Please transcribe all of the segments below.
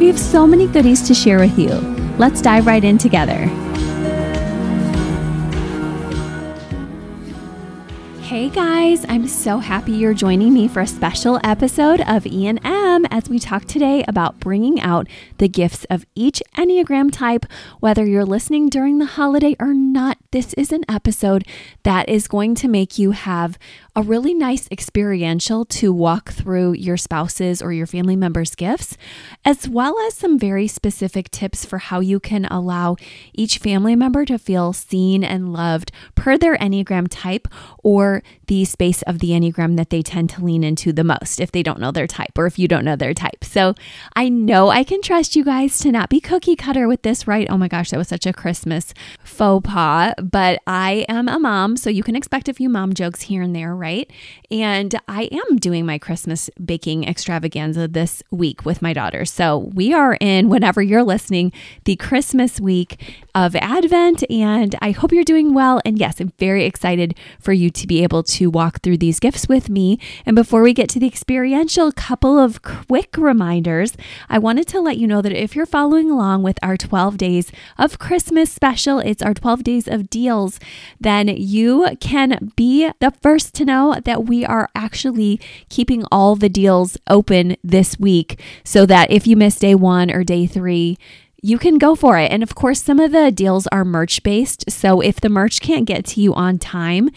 We have so many goodies to share with you. Let's dive right in together. Hey guys, I'm so happy you're joining me for a special episode of E&M as we talk today about bringing out the gifts of each Enneagram type. Whether you're listening during the holiday or not, this is an episode that is going to make you have a really nice experiential to walk through your spouse's or your family member's gifts, as well as some very specific tips for how you can allow each family member to feel seen and loved per their Enneagram type or the space of the Enneagram that they tend to lean into the most if they don't know their type or if you don't know their type. So I know I can trust you guys to not be cookie cutter with this, right? Oh my gosh, that was such a Christmas faux pas, but I am a mom, so you can expect a few mom jokes here and there, right? And I am doing my Christmas baking extravaganza this week with my daughter. So we are in, whenever you're listening, the Christmas week of Advent, and I hope you're doing well. And yes, I'm very excited for you to be able to walk through these gifts with me. And before we get to the experiential, couple of quick reminders. I wanted to let you know that if you're following along with our 12 days of Christmas special, it's our 12 days of deals, then you can be the first to know that we are actually keeping all the deals open this week so that if you miss day one or day three, you can go for it. And of course, some of the deals are merch based. So if the merch can't get to you on time,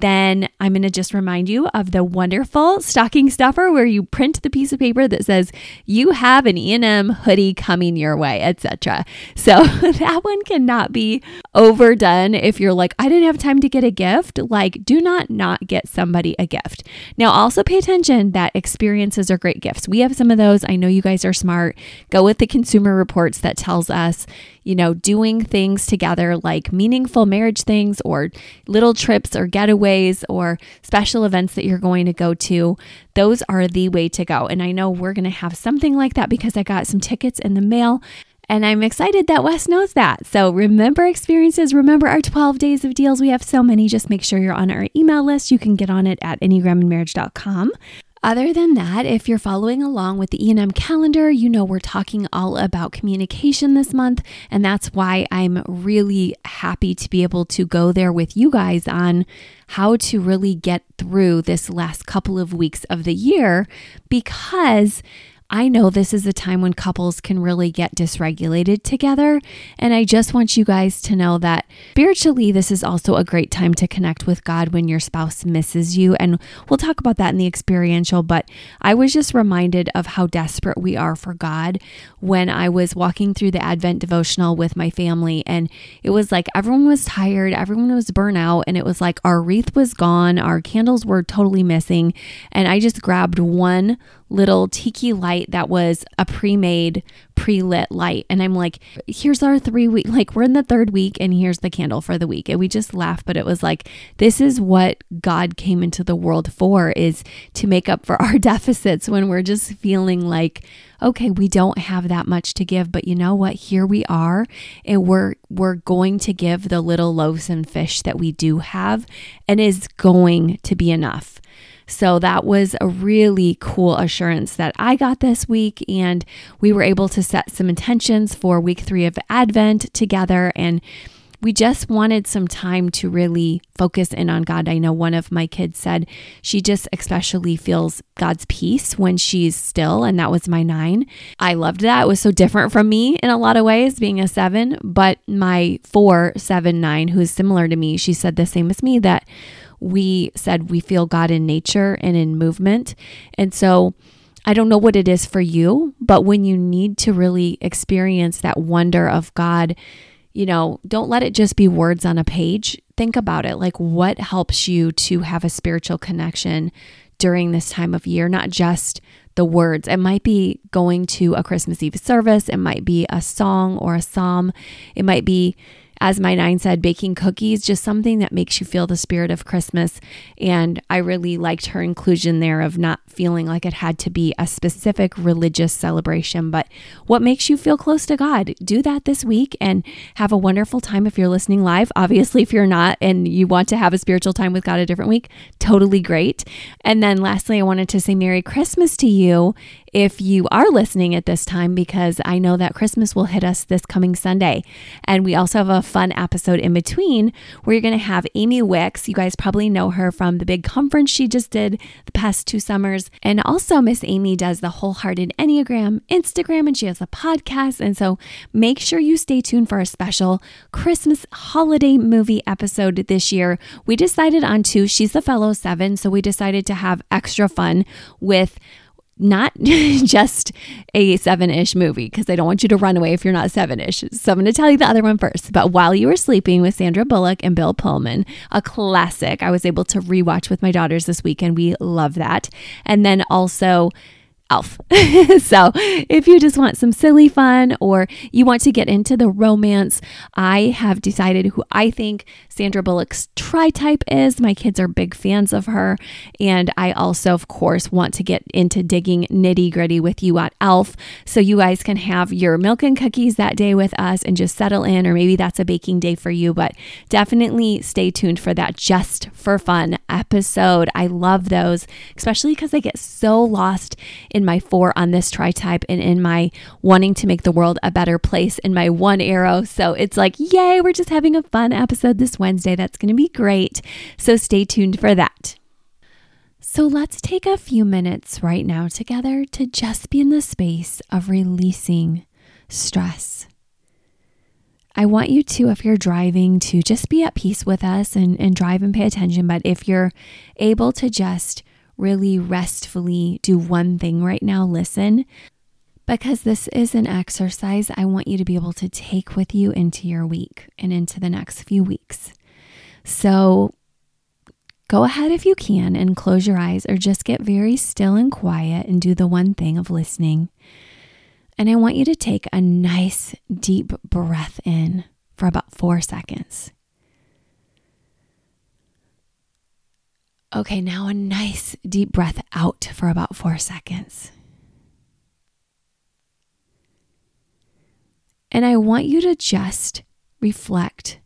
then I'm going to just remind you of the wonderful stocking stuffer where you print the piece of paper that says you have an E&M hoodie coming your way, etc. So that one cannot be overdone if you're like I didn't have time to get a gift, like do not not get somebody a gift. Now also pay attention that experiences are great gifts. We have some of those. I know you guys are smart. Go with the consumer reports that tells us you know, doing things together like meaningful marriage things or little trips or getaways or special events that you're going to go to, those are the way to go. And I know we're going to have something like that because I got some tickets in the mail. And I'm excited that Wes knows that. So remember experiences, remember our 12 days of deals. We have so many. Just make sure you're on our email list. You can get on it at enneagramandmarriage.com. Other than that, if you're following along with the E&M calendar, you know we're talking all about communication this month, and that's why I'm really happy to be able to go there with you guys on how to really get through this last couple of weeks of the year because I know this is a time when couples can really get dysregulated together. And I just want you guys to know that spiritually, this is also a great time to connect with God when your spouse misses you. And we'll talk about that in the experiential. But I was just reminded of how desperate we are for God when I was walking through the Advent devotional with my family. And it was like everyone was tired, everyone was burnt out. And it was like our wreath was gone, our candles were totally missing. And I just grabbed one little tiki light that was a pre-made pre-lit light. And i'm like here's our three week like we're in the third week and here's the candle for the week. And we just laughed but it was like this is what god came into the world for is to make up for our deficits when we're just feeling like okay we don't have that much to give but you know what? Here we are. And we're we're going to give the little loaves and fish that we do have and is going to be enough so that was a really cool assurance that I got this week. And we were able to set some intentions for week three of Advent together. And we just wanted some time to really focus in on God. I know one of my kids said she just especially feels God's peace when she's still, and that was my nine. I loved that. It was so different from me in a lot of ways, being a seven. But my four, seven, nine, who's similar to me, she said the same as me that we said we feel God in nature and in movement. And so I don't know what it is for you, but when you need to really experience that wonder of God, you know, don't let it just be words on a page. Think about it. Like, what helps you to have a spiritual connection during this time of year? Not just the words. It might be going to a Christmas Eve service, it might be a song or a psalm, it might be as my nine said, baking cookies, just something that makes you feel the spirit of Christmas. And I really liked her inclusion there of not feeling like it had to be a specific religious celebration, but what makes you feel close to God. Do that this week and have a wonderful time if you're listening live. Obviously, if you're not and you want to have a spiritual time with God a different week, totally great. And then lastly, I wanted to say Merry Christmas to you if you are listening at this time because I know that Christmas will hit us this coming Sunday. And we also have a fun episode in between where you're going to have Amy Wicks. You guys probably know her from the big conference she just did the past two summers. And also, Miss Amy does the Wholehearted Enneagram Instagram and she has a podcast. And so make sure you stay tuned for a special Christmas holiday movie episode this year. We decided on two. She's the fellow seven. So we decided to have extra fun with not just a seven ish movie because I don't want you to run away if you're not seven ish. So I'm going to tell you the other one first. But While You Were Sleeping with Sandra Bullock and Bill Pullman, a classic I was able to rewatch with my daughters this weekend. We love that. And then also, Elf. so, if you just want some silly fun or you want to get into the romance, I have decided who I think Sandra Bullock's tri type is. My kids are big fans of her. And I also, of course, want to get into digging nitty gritty with you at Elf. So, you guys can have your milk and cookies that day with us and just settle in, or maybe that's a baking day for you. But definitely stay tuned for that just for fun episode. I love those, especially because I get so lost in in my four on this tri type and in my wanting to make the world a better place in my one arrow. So it's like, yay, we're just having a fun episode this Wednesday. That's going to be great. So stay tuned for that. So let's take a few minutes right now together to just be in the space of releasing stress. I want you to, if you're driving, to just be at peace with us and, and drive and pay attention. But if you're able to just really restfully do one thing right now, listen. Because this is an exercise I want you to be able to take with you into your week and into the next few weeks. So go ahead if you can and close your eyes or just get very still and quiet and do the one thing of listening. And I want you to take a nice deep breath in for about four seconds. Okay, now a nice deep breath out for about four seconds. And I want you to just reflect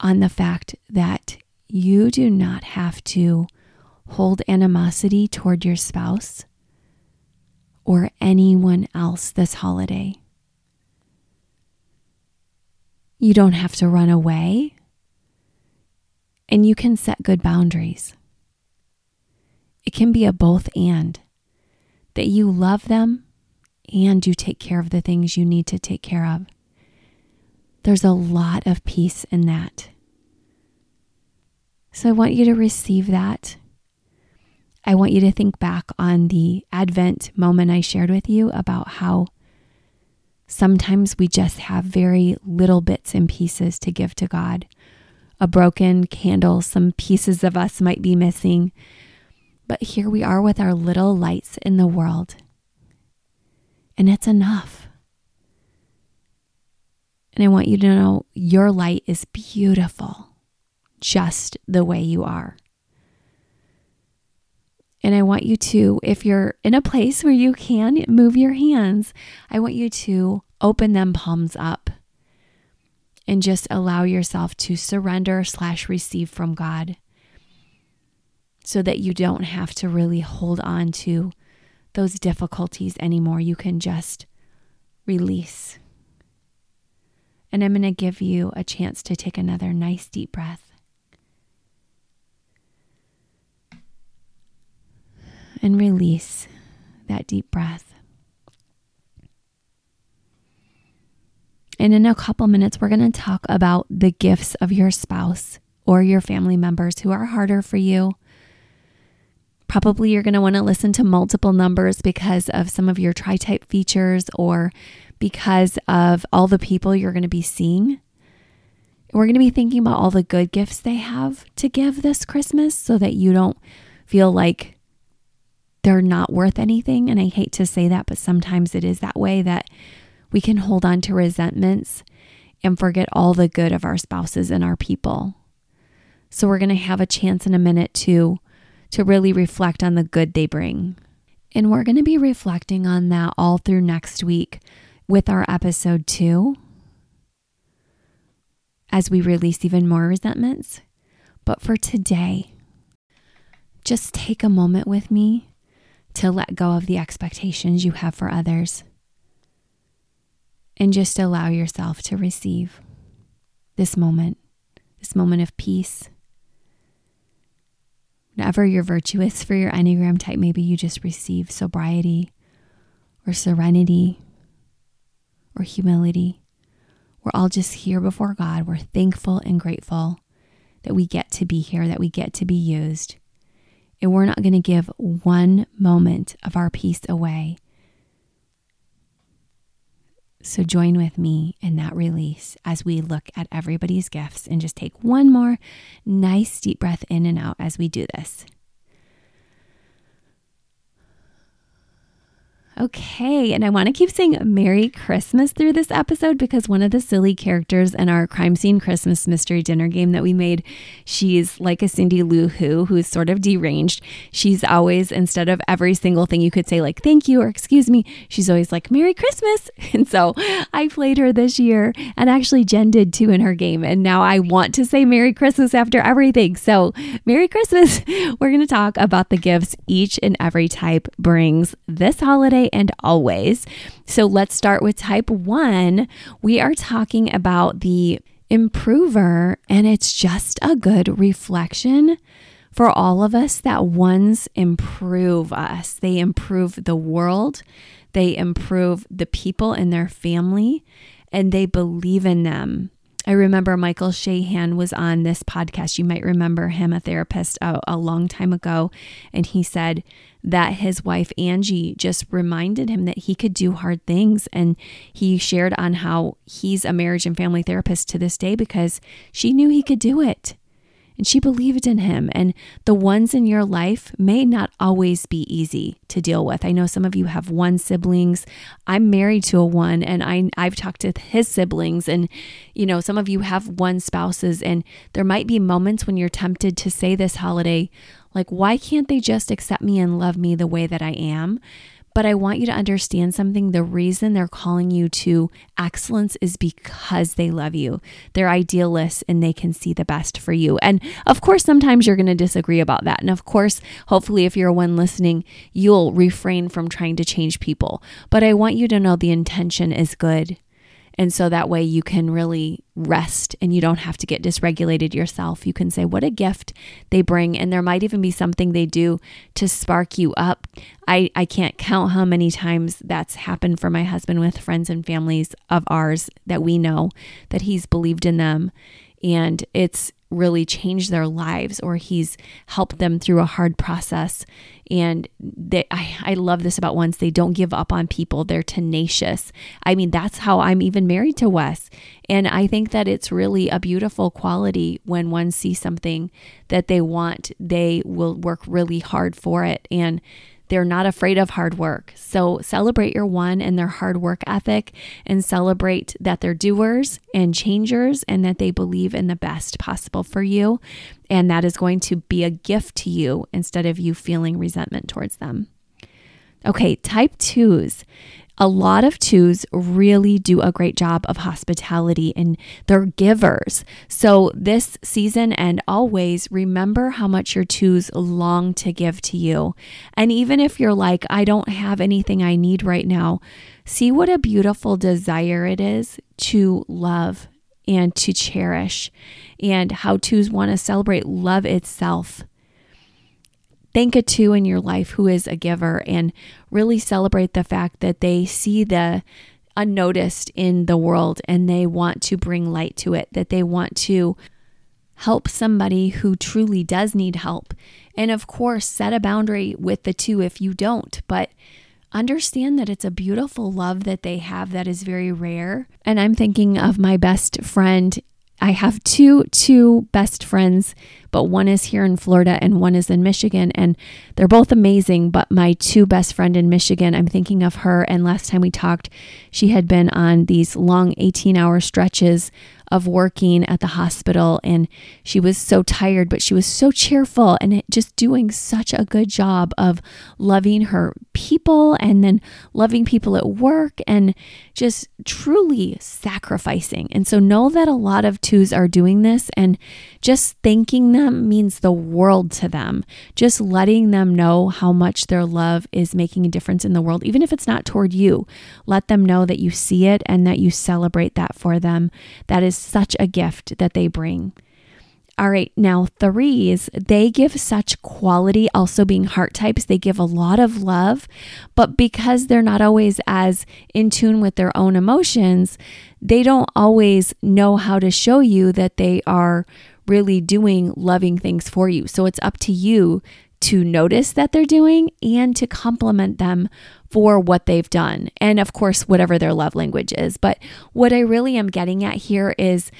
on the fact that you do not have to hold animosity toward your spouse or anyone else this holiday. You don't have to run away and you can set good boundaries. It can be a both and that you love them and you take care of the things you need to take care of. There's a lot of peace in that. So I want you to receive that. I want you to think back on the Advent moment I shared with you about how sometimes we just have very little bits and pieces to give to God a broken candle, some pieces of us might be missing. But here we are with our little lights in the world. And it's enough. And I want you to know your light is beautiful, just the way you are. And I want you to, if you're in a place where you can move your hands, I want you to open them palms up and just allow yourself to surrender slash receive from God so that you don't have to really hold on to those difficulties anymore. You can just release. And I'm going to give you a chance to take another nice deep breath. And release that deep breath. And in a couple minutes, we're going to talk about the gifts of your spouse or your family members who are harder for you. Probably you're going to want to listen to multiple numbers because of some of your tri type features or because of all the people you're going to be seeing. We're going to be thinking about all the good gifts they have to give this Christmas so that you don't feel like they're not worth anything. And I hate to say that, but sometimes it is that way that we can hold on to resentments and forget all the good of our spouses and our people. So we're going to have a chance in a minute to to really reflect on the good they bring. And we're going to be reflecting on that all through next week with our episode 2 as we release even more resentments. But for today, just take a moment with me to let go of the expectations you have for others and just allow yourself to receive this moment, this moment of peace. Whenever you're virtuous for your Enneagram type, maybe you just receive sobriety or serenity or humility. We're all just here before God. We're thankful and grateful that we get to be here, that we get to be used. And we're not going to give one moment of our peace away so join with me in that release as we look at everybody's gifts and just take one more nice deep breath in and out as we do this. Okay, and I want to keep saying Merry Christmas through this episode because one of the silly characters in our crime scene Christmas mystery dinner game that we made, she's like a Cindy Lou Who, who's sort of deranged. She's always, instead of every single thing you could say, like thank you or excuse me, she's always like Merry Christmas. And so I played her this year, and actually Jen did too in her game. And now I want to say Merry Christmas after everything. So, Merry Christmas. We're going to talk about the gifts each and every type brings this holiday and always. So let's start with type one. We are talking about the improver, and it's just a good reflection for all of us that ones improve us. They improve the world, they improve the people in their family, and they believe in them. I remember Michael Shahan was on this podcast. You might remember him, a therapist, a, a, long time ago. And he said that his wife, Angie, just reminded him that he could do hard things. And he shared on how he's a marriage and family therapist to this day because she knew he could do it and she believed in him. And the ones in your life may not always be easy to deal with. I know some of you have one siblings. I'm married to a one, and I, I've talked to his siblings, and you know, some of you have one spouses, and there might be moments when you're tempted to say this holiday, like, why can't they just accept me and love me the way that I am? But I want you to understand something. The reason they're calling you to excellence is because they love you. They're idealists and they can see the best for you. And of course, sometimes you're going to disagree about that. And of course, hopefully, if you're one listening, you'll refrain from trying to change people. But I want you to know the intention is good. And so that way you can really rest and you don't have to get dysregulated yourself. You can say, What a gift they bring. And there might even be something they do to spark you up. I, I can't count how many times that's happened for my husband with friends and families of ours that we know that he's believed in them. And it's really changed their lives or he's helped them through a hard process. And they I, I love this about ones they don't give up on people. They're tenacious. I mean that's how i'm even married to wes. And i think that it's really a beautiful quality when one sees something that they want they will work really hard for it. And they're not afraid of hard work. So celebrate your one and their hard work ethic and celebrate that they're doers and changers and that they believe in the best possible for you. And that is going to be a gift to you instead of you feeling resentment towards them. Okay, type twos a lot of twos really do a great job of hospitality and they're givers. So, this season and always remember how much your twos long to give to you. And even if you're like, I don't have anything I need right now, see what a beautiful desire it is to love and to cherish, and how twos want to celebrate love itself thank a two in your life who is a giver and really celebrate the fact that they see the unnoticed in the world and they want to bring light to it, that they want to help somebody who truly does need help. And of course, set a boundary with the two if you don't, but understand that it's a beautiful love that they have that is very rare. And I'm thinking of my best friend I have two two best friends, but one is here in Florida and one is in Michigan and they're both amazing, but my two best friend in Michigan, I'm thinking of her and last time we talked, she had been on these long 18-hour stretches of working at the hospital and she was so tired, but she was so cheerful and just doing such a good job of loving her people and then loving people at work and just truly sacrificing. And so know that a lot of twos are doing this and just thanking them means the world to them. Just letting them know how much their love is making a difference in the world, even if it's not toward you. Let them know that you see it and that you celebrate that for them. That is such a gift that they bring. All right, now threes, they give such quality, also being heart types, they give a lot of love, but because they're not always as in tune with their own emotions, they don't always know how to show you that they are really doing loving things for you. So it's up to you to notice that they're doing and to compliment them for what they've done. And of course, whatever their love language is. But what I really am getting at here is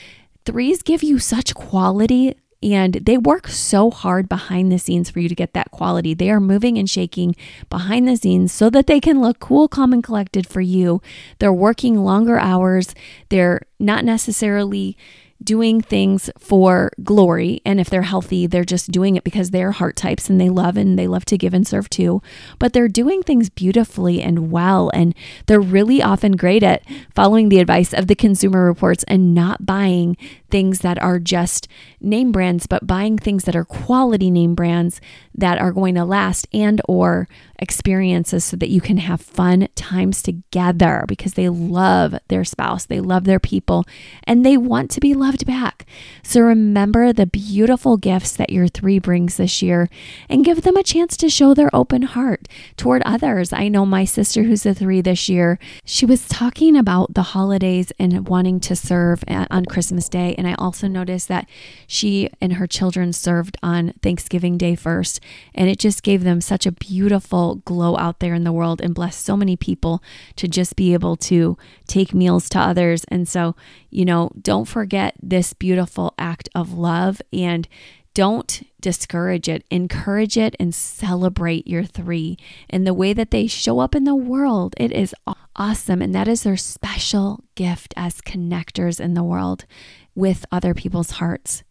threes give you such quality and they work so hard behind the scenes for you to get that quality. They are moving and shaking behind the scenes so that they can look cool, calm, and collected for you. They're working longer hours. They're not necessarily doing things for glory. And if they're healthy, they're just doing it because they're heart types and they love and they love to give and serve too. But they're doing things beautifully and well. And they're really often great at following the advice of the consumer reports and not buying things that are just name brands, but buying things that are quality name brands that are going to last and or experiences so that you can have fun times together because they love their spouse, they love their people, and they want to be loved back. So remember the beautiful gifts that your three brings this year and give them a chance to show their open heart toward others. I know my sister, who's a three this year, she was talking about the holidays and wanting to serve uh, on Christmas Day. And I also noticed that she and her children served on Thanksgiving Day first. And it just gave them such a beautiful glow out there in the world and blessed so many people to just be able to take meals to others. And so, you know, don't forget this beautiful act of love and don't discourage it. Encourage it and celebrate your three in the way that they show up in the world. It is awesome. And that is their special gift as connectors in the world with other people's hearts.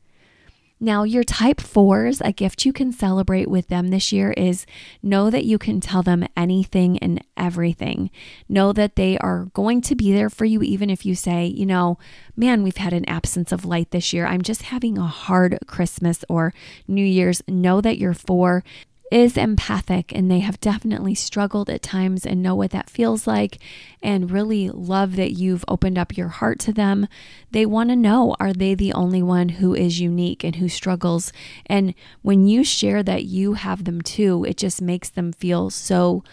Now, your type fours, a gift you can celebrate with them this year is know that you can tell them anything and everything. Know that they are going to be there for you, even if you say, you know, man, we've had an absence of light this year. I'm just having a hard Christmas or New Year's. Know that your four is empathic and they have definitely struggled at times and know what that feels like and really love that you've opened up your heart to them. They want to know are they the only one who is unique and who struggles? And when you share that you have them too, it just makes them feel so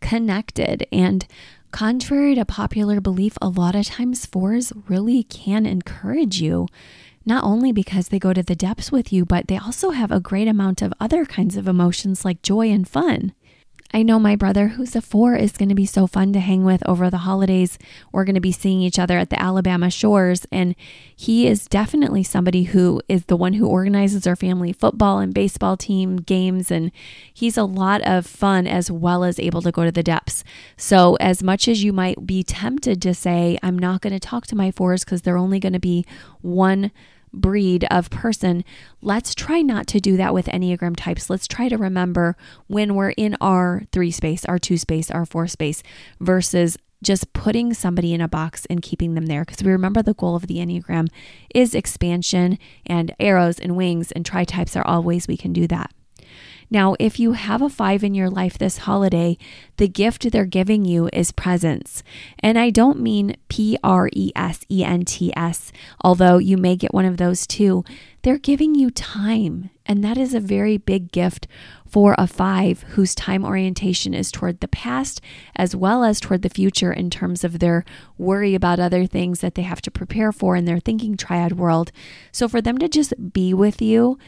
connected and contrary to popular belief, a lot of times fours really can encourage you not only because they go to the depths with you, but they also have a great amount of other kinds of emotions like joy and fun. I know my brother, who's a four, is going to be so fun to hang with over the holidays. We're going to be seeing each other at the Alabama shores. And he is definitely somebody who is the one who organizes our family football and baseball team games. And he's a lot of fun as well as able to go to the depths. So, as much as you might be tempted to say, I'm not going to talk to my fours because they're only going to be one breed of person, let's try not to do that with Enneagram types. Let's try to remember when we're in our three space, our two space, our four space versus just putting somebody in a box and keeping them there. Because we remember the goal of the Enneagram is expansion and arrows and wings, and tri types are all ways we can do that. Now, if you have a five in your life this holiday, the gift they're giving you is presence. And I don't mean P R E S E N T S, although you may get one of those too. They're giving you time. And that is a very big gift for a five whose time orientation is toward the past as well as toward the future in terms of their worry about other things that they have to prepare for in their thinking triad world. So for them to just be with you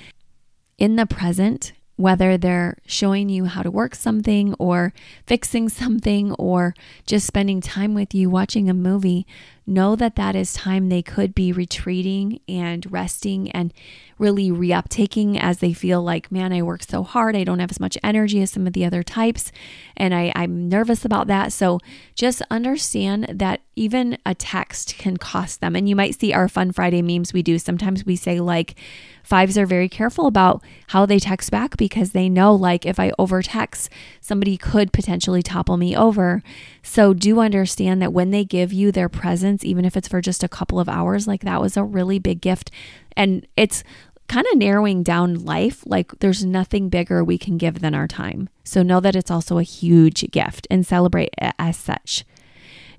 in the present whether they're showing you how to work something or fixing something or just spending time with you watching a movie, know that that is time they could be retreating and resting and really reuptaking as they feel like, man, I work so hard. I don't have as much energy as some of the other types. And I, I'm nervous about that. So just understand that even a text can cost them. And you might see our Fun Friday memes we do. Sometimes we say, like, Fives are very careful about how they text back because they know, like, if I over text, somebody could potentially topple me over. So, do understand that when they give you their presence, even if it's for just a couple of hours, like that was a really big gift. And it's kind of narrowing down life. Like, there's nothing bigger we can give than our time. So, know that it's also a huge gift and celebrate it as such.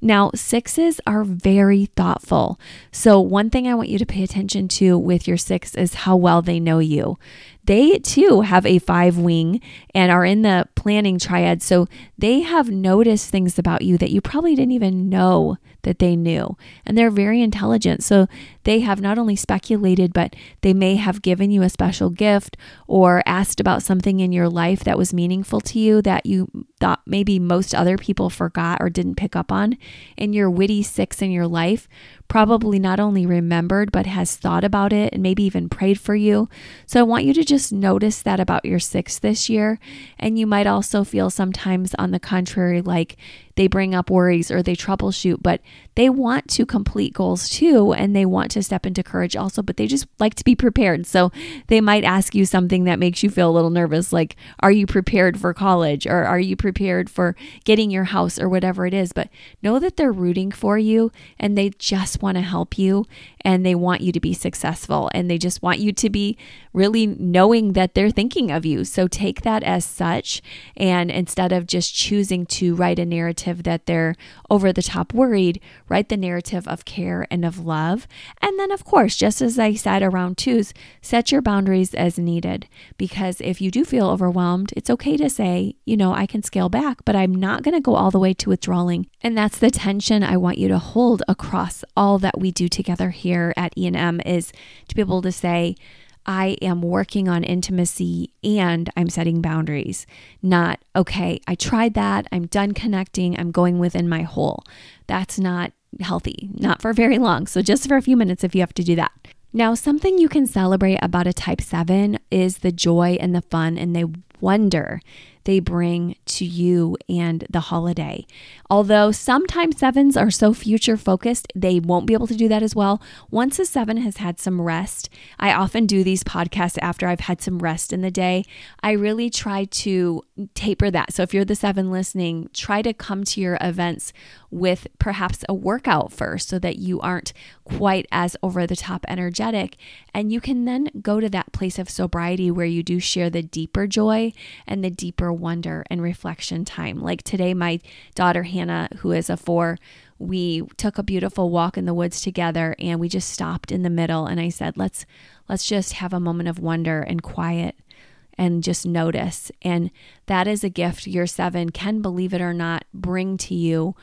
Now, sixes are very thoughtful. So, one thing I want you to pay attention to with your six is how well they know you. They too have a five wing and are in the planning triad. So, they have noticed things about you that you probably didn't even know that they knew. And they're very intelligent. So they have not only speculated, but they may have given you a special gift or asked about something in your life that was meaningful to you that you thought maybe most other people forgot or didn't pick up on. And your witty six in your life probably not only remembered, but has thought about it and maybe even prayed for you. So I want you to just notice that about your six this year. And you might also feel sometimes, on the contrary, like they bring up worries or they troubleshoot, but they want to complete goals too. And they want to step into courage also, but they just like to be prepared. So they might ask you something that makes you feel a little nervous, like, are you prepared for college or are you prepared for getting your house or whatever it is? But know that they're rooting for you and they just want to help you and they want you to be successful and they just want you to be really knowing that they're thinking of you. So take that as such. And instead of just choosing to write a narrative that they're over the top worried, write the narrative of care and of love. And then, of course, just as I said around twos, set your boundaries as needed. Because if you do feel overwhelmed, it's okay to say, you know, I can scale back, but I'm not going to go all the way to withdrawing. And that's the tension I want you to hold across all that we do together here at E&M is to be able to say, I am working on intimacy and I'm setting boundaries. Not, okay, I tried that. I'm done connecting. I'm going within my hole. That's not healthy, not for very long. So, just for a few minutes if you have to do that. Now, something you can celebrate about a type 7 is the joy and the fun and the wonder they bring to you and the holiday. Although sometimes sevens are so future focused, they won't be able to do that as well. Once a seven has had some rest, I often do these podcasts after I've had some rest in the day. I really try to taper that. So if you're the seven listening, try to come to your events with perhaps a workout first so that you aren't quite as over the top energetic. And you can then go to that place of sobriety where you do share the deeper joy and the deeper wonder and reflection time. Like today, my daughter Hannah, who is a four, we took a beautiful walk in the woods together and we just stopped in the middle and I said, let's let's just have a moment of wonder and quiet and just notice. And that is a gift your seven can, believe it or not, bring to you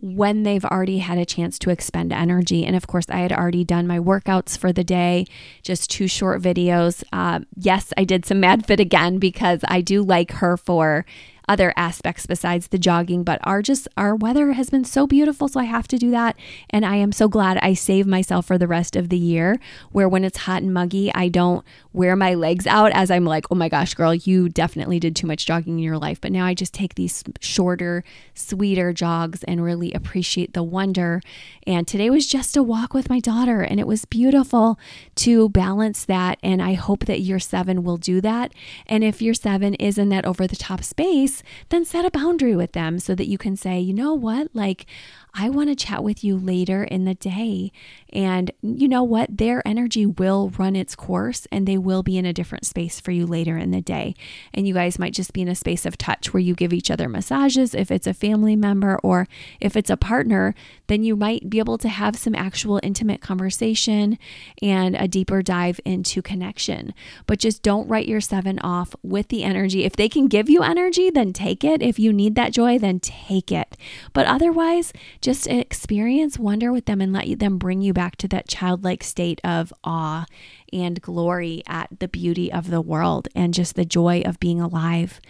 when they've already had a chance to expend energy. And of course, I had already done my workouts for the day, just two short videos. Uh, yes, I did some Mad Fit again because I do like her for other aspects besides the jogging, but our just our weather has been so beautiful, so I have to do that. And I am so glad I save myself for the rest of the year where when it's hot and muggy, I don't wear my legs out as I'm like, oh my gosh, girl, you definitely did too much jogging in your life. But now I just take these shorter, sweeter jogs and really appreciate the wonder. And today was just a walk with my daughter, and it was beautiful to balance that. And I hope that your seven will do that. And if your seven is in that over the top space, then set a boundary with them so that you can say, you know what, like, I want to chat with you later in the day. And you know what? Their energy will run its course and they will be in a different space for you later in the day. And you guys might just be in a space of touch where you give each other massages. If it's a family member or if it's a partner, then you might be able to have some actual intimate conversation and a deeper dive into connection. But just don't write your seven off with the energy. If they can give you energy, then take it. If you need that joy, then take it. But otherwise, just experience wonder with them and let them bring you back to that childlike state of awe and glory at the beauty of the world and just the joy of being alive.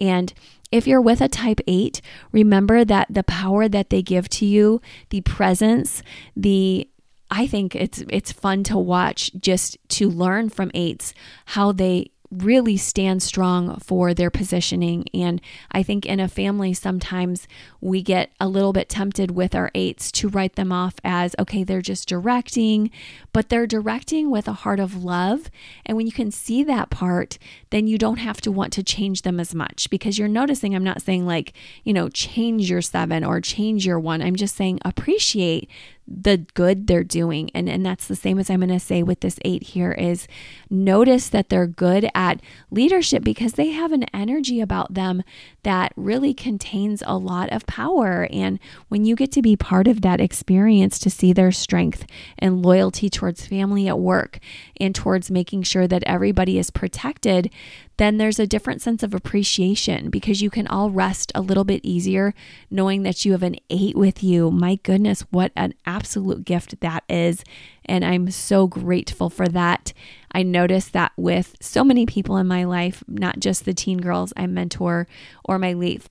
And If you're with a type 8, remember that the power that they give to you, the presence, the I think it's it's fun to watch just to learn from eights how they really stand strong for their positioning. And I think in a family, sometimes we get a little bit tempted with our eights to write them off as, okay, they're just directing, but they're directing with a heart of love. And when you can see that part, then you don't have to want to change them as much because you're noticing, I'm not saying like, you know, change your seven or change your one. I'm just saying appreciate the good they're doing. And, and that's the same as I'm going to say with this eight here is notice that they're good at leadership because they have an energy about them that really contains a lot of power. And when you get to be part of that experience to see their strength and loyalty towards family at work and towards making sure that everybody is protected, then there's a different sense of appreciation because you can all rest a little bit easier knowing that you have an eight with you. My goodness, what an absolute gift that is. And I'm so grateful for that. I notice that with so many people in my life, not just the teen girls I mentor or my late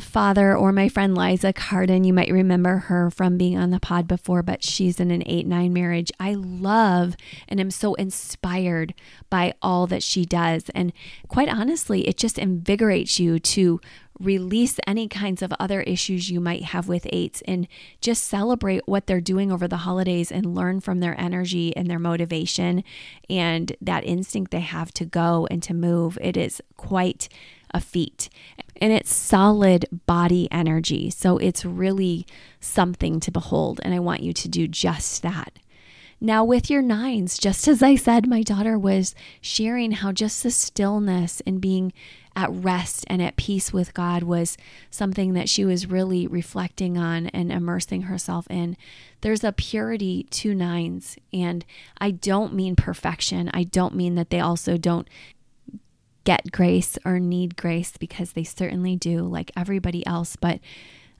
father or my friend Liza Carden. You might remember her from being on the pod before, but she's in an 8 9 marriage. I love and am so inspired by all that she does. And quite honestly, it just invigorates you to release any kinds of other issues you might have with eights and just celebrate what they're doing over the holidays and learn from their energy and their motivation and that instinct they have to go and to move. It is quite a feat. And it's solid body energy. So it's really something to behold. And I want you to do just that. Now, with your nines, just as I said, my daughter was sharing how just the stillness and being at rest and at peace with God was something that she was really reflecting on and immersing herself in. There's a purity to nines, and I don't mean perfection. I don't mean that they also don't get grace or need grace because they certainly do, like everybody else. But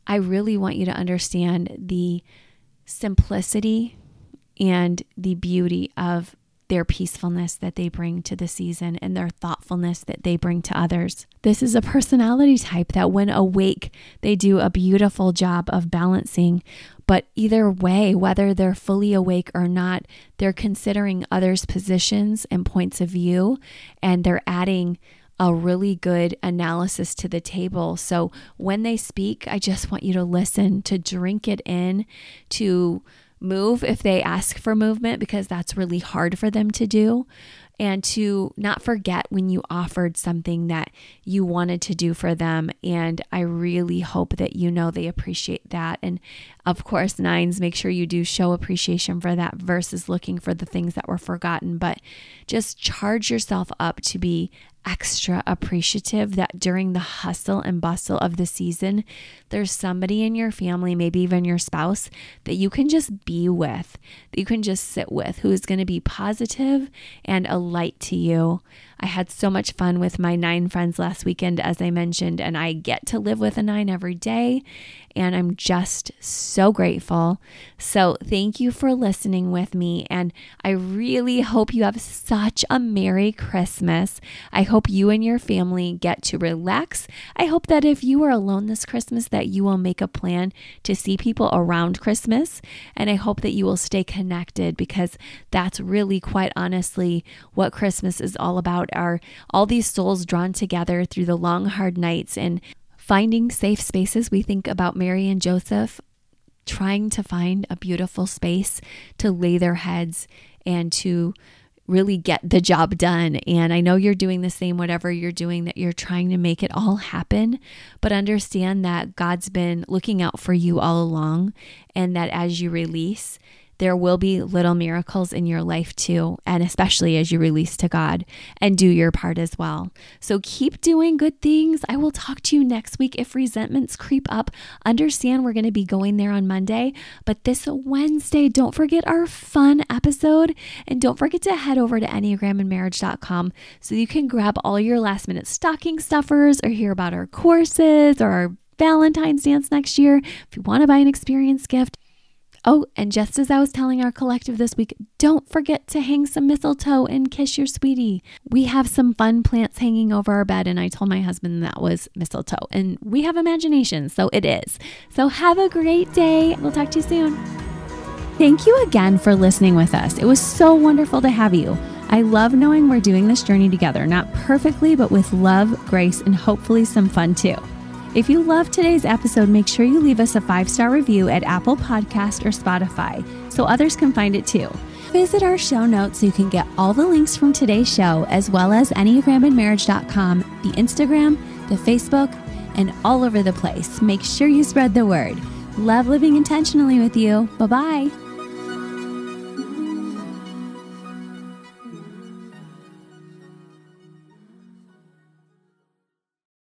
I really want you to understand the simplicity and the beauty of their peacefulness that they bring to the season and their thoughtfulness that they bring to others. This is a personality type that, when awake, they do a beautiful job of balancing. But either way, whether they're fully awake or not, they're considering others' positions and points of view, and they're adding a really good analysis to the table. So when they speak, I just want you to listen, to drink it in, to move if they ask for movement because that's really hard for them to do. And to not forget when you offered something that you wanted to do for them. And I really hope that you know they appreciate that. And of course, nines, make sure you do show appreciation for that versus looking for the things that were forgotten. But just charge yourself up to be extra appreciative that during the hustle and bustle of the season, there's somebody in your family, maybe even your spouse, that you can just be with, that you can just sit with, who is going to be positive and a light to you. I had so much fun with my nine friends last weekend, as I mentioned, and I get to live with a nine every day. And I'm just so grateful. So, thank you for listening with me. And I really hope you have such a Merry Christmas. I hope you and your family get to relax. I hope that if you are alone this Christmas, that you will make a plan to see people around Christmas. And I hope that you will stay connected because that's really, quite honestly, what Christmas is all about are all these souls drawn together through the long, hard nights and finding safe spaces. We think about Mary and Joseph trying to find a beautiful space to lay their heads and to really get the job done. And I know you're doing the same, whatever you're doing, that you're trying to make it all happen. But understand that God's been looking out for you all along, and that as you release, there will be little miracles in your life too, and especially as you release to God and do your part as well. So keep doing good things. I will talk to you next week if resentments creep up. Understand we're going to be going there on Monday, but this Wednesday, don't forget our fun episode and don't forget to head over to enneagramandmarriage.com so you can grab all your last minute stocking stuffers or hear about our courses or our Valentine's dance next year. If you want to buy an experience gift, Oh, and just as I was telling our collective this week, don't forget to hang some mistletoe and kiss your sweetie. We have some fun plants hanging over our bed, and I told my husband that was mistletoe. And we have imagination, so it is. So have a great day. We'll talk to you soon. Thank you again for listening with us. It was so wonderful to have you. I love knowing we're doing this journey together, not perfectly, but with love, grace, and hopefully some fun too. If you loved today's episode, make sure you leave us a five star review at Apple Podcast or Spotify so others can find it too. Visit our show notes so you can get all the links from today's show, as well as EnneagramandMarriage.com, the Instagram, the Facebook, and all over the place. Make sure you spread the word. Love living intentionally with you. Bye bye.